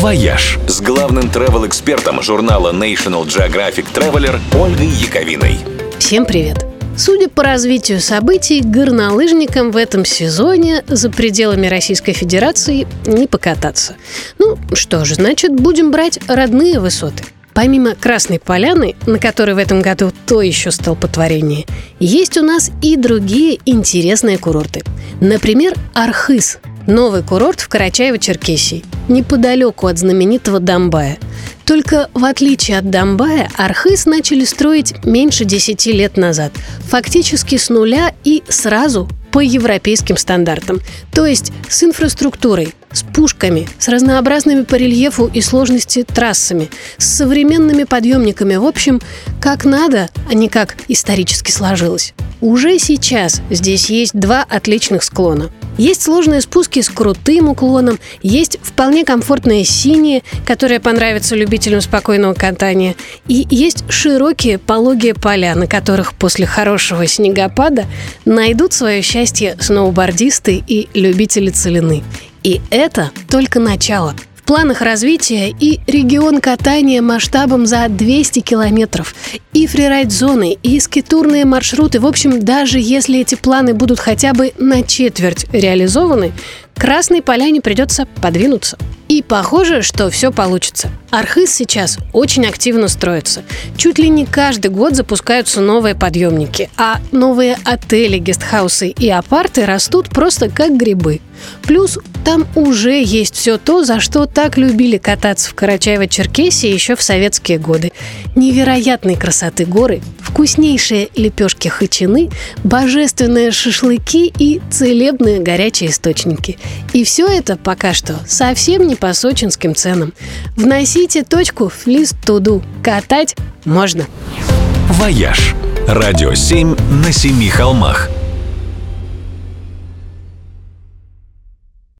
«Вояж» с главным travel-экспертом журнала National Geographic Traveler Ольгой Яковиной. Всем привет! Судя по развитию событий, горнолыжникам в этом сезоне за пределами Российской Федерации не покататься. Ну что же, значит, будем брать родные высоты. Помимо Красной Поляны, на которой в этом году то еще столпотворение, есть у нас и другие интересные курорты. Например, Архыз – Новый курорт в Карачаево-Черкесии, неподалеку от знаменитого Домбая. Только в отличие от Домбая, Архыз начали строить меньше 10 лет назад, фактически с нуля и сразу по европейским стандартам. То есть с инфраструктурой, с пушками, с разнообразными по рельефу и сложности трассами, с современными подъемниками. В общем, как надо, а не как исторически сложилось. Уже сейчас здесь есть два отличных склона. Есть сложные спуски с крутым уклоном, есть вполне комфортные синие, которые понравятся любителям спокойного катания, и есть широкие пологие поля, на которых после хорошего снегопада найдут свое счастье сноубордисты и любители целины. И это только начало – планах развития и регион катания масштабом за 200 километров, и фрирайд-зоны, и скитурные маршруты. В общем, даже если эти планы будут хотя бы на четверть реализованы, Красной Поляне придется подвинуться. И похоже, что все получится. Архыз сейчас очень активно строится. Чуть ли не каждый год запускаются новые подъемники, а новые отели, гестхаусы и апарты растут просто как грибы. Плюс там уже есть все то, за что так любили кататься в Карачаево-Черкесии еще в советские годы. Невероятной красоты горы, вкуснейшие лепешки хычины, божественные шашлыки и целебные горячие источники. И все это пока что совсем не по сочинским ценам. Вносите точку в лист to-do. Катать можно. «Вояж» – радио 7 на семи холмах –